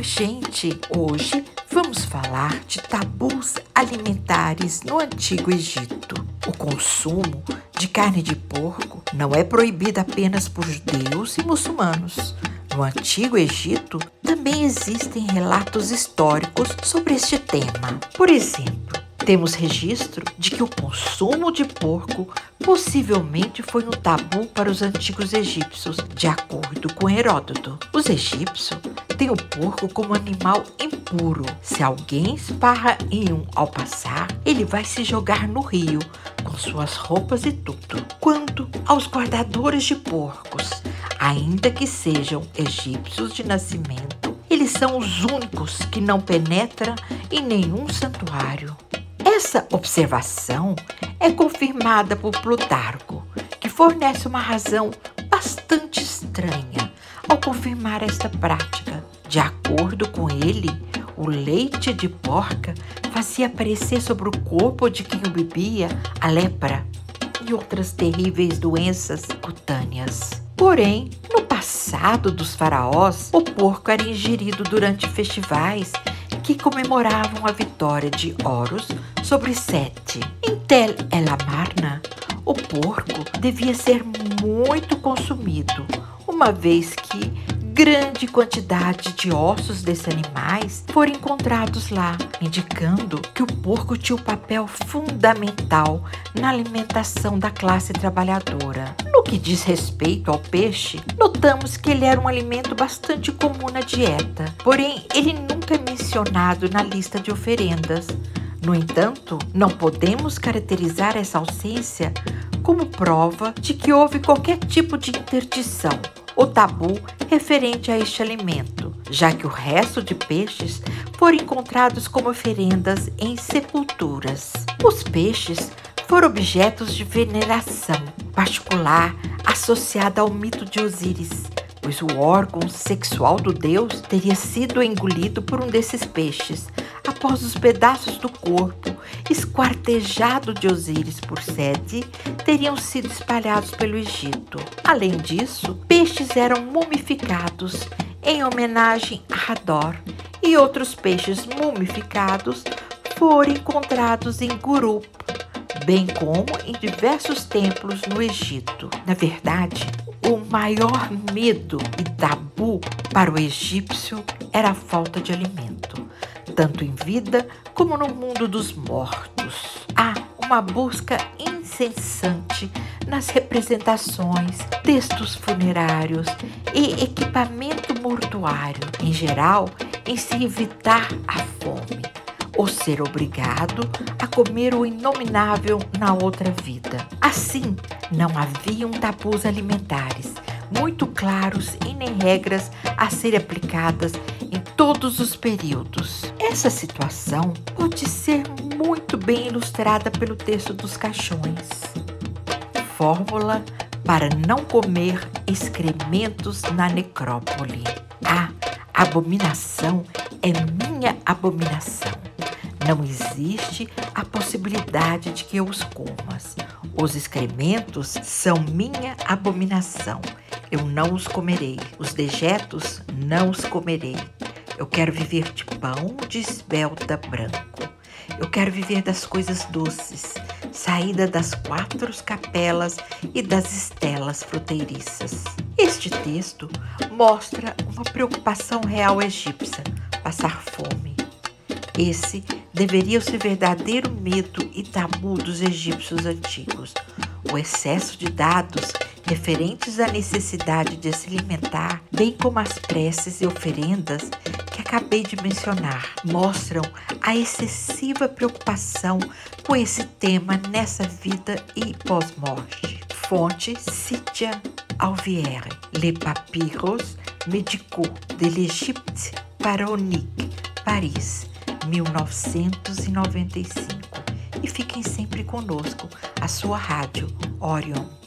Oi, gente! Hoje vamos falar de tabus alimentares no Antigo Egito. O consumo de carne de porco não é proibido apenas por judeus e muçulmanos. No Antigo Egito também existem relatos históricos sobre este tema. Por exemplo, temos registro de que o consumo de porco possivelmente foi um tabu para os antigos egípcios, de acordo com Heródoto. Os egípcios têm o porco como animal impuro. Se alguém esparra em um ao passar, ele vai se jogar no rio com suas roupas e tudo. Quanto aos guardadores de porcos, ainda que sejam egípcios de nascimento, eles são os únicos que não penetram em nenhum santuário. Essa observação é confirmada por Plutarco, que fornece uma razão bastante estranha ao confirmar esta prática. De acordo com ele, o leite de porca fazia aparecer sobre o corpo de quem o bebia a lepra e outras terríveis doenças cutâneas. Porém, no passado dos faraós, o porco era ingerido durante festivais que comemoravam a vitória de Horus sobre Sete. Em Tel El Amarna, o porco devia ser muito consumido, uma vez que grande quantidade de ossos desses animais foram encontrados lá, indicando que o porco tinha um papel fundamental na alimentação da classe trabalhadora. No que diz respeito ao peixe, notamos que ele era um alimento bastante comum na dieta, porém ele nunca é mencionado na lista de oferendas. No entanto, não podemos caracterizar essa ausência como prova de que houve qualquer tipo de interdição ou tabu referente a este alimento, já que o resto de peixes foram encontrados como oferendas em sepulturas. Os peixes foram objetos de veneração particular associada ao mito de Osíris, pois o órgão sexual do deus teria sido engolido por um desses peixes, após os pedaços do corpo esquartejado de Osíris por Sete teriam sido espalhados pelo Egito. Além disso, peixes eram mumificados em homenagem a Hador e outros peixes mumificados foram encontrados em Gurup, bem como em diversos templos no Egito. Na verdade, o maior medo e tabu para o egípcio era a falta de alimento tanto em vida como no mundo dos mortos. Há uma busca incessante nas representações, textos funerários e equipamento mortuário, em geral, em se evitar a fome ou ser obrigado a comer o inominável na outra vida. Assim, não haviam tabus alimentares muito claros e nem regras a serem aplicadas todos os períodos. Essa situação pode ser muito bem ilustrada pelo texto dos caixões. Fórmula para não comer excrementos na necrópole. A abominação é minha abominação. Não existe a possibilidade de que eu os comas. Os excrementos são minha abominação. Eu não os comerei. Os dejetos não os comerei. Eu quero viver de pão de esbelta branco. Eu quero viver das coisas doces, saída das quatro capelas e das estelas fruteiriças. Este texto mostra uma preocupação real egípcia, passar fome. Esse deveria ser verdadeiro medo e tabu dos egípcios antigos. O excesso de dados referentes à necessidade de se alimentar, bem como as preces e oferendas acabei de mencionar, mostram a excessiva preocupação com esse tema nessa vida e pós-morte. Fonte Cynthia Alviere, Les Papyrus Médicaux de l'Égypte Pharaonique, Paris, 1995. E fiquem sempre conosco, a sua rádio Orion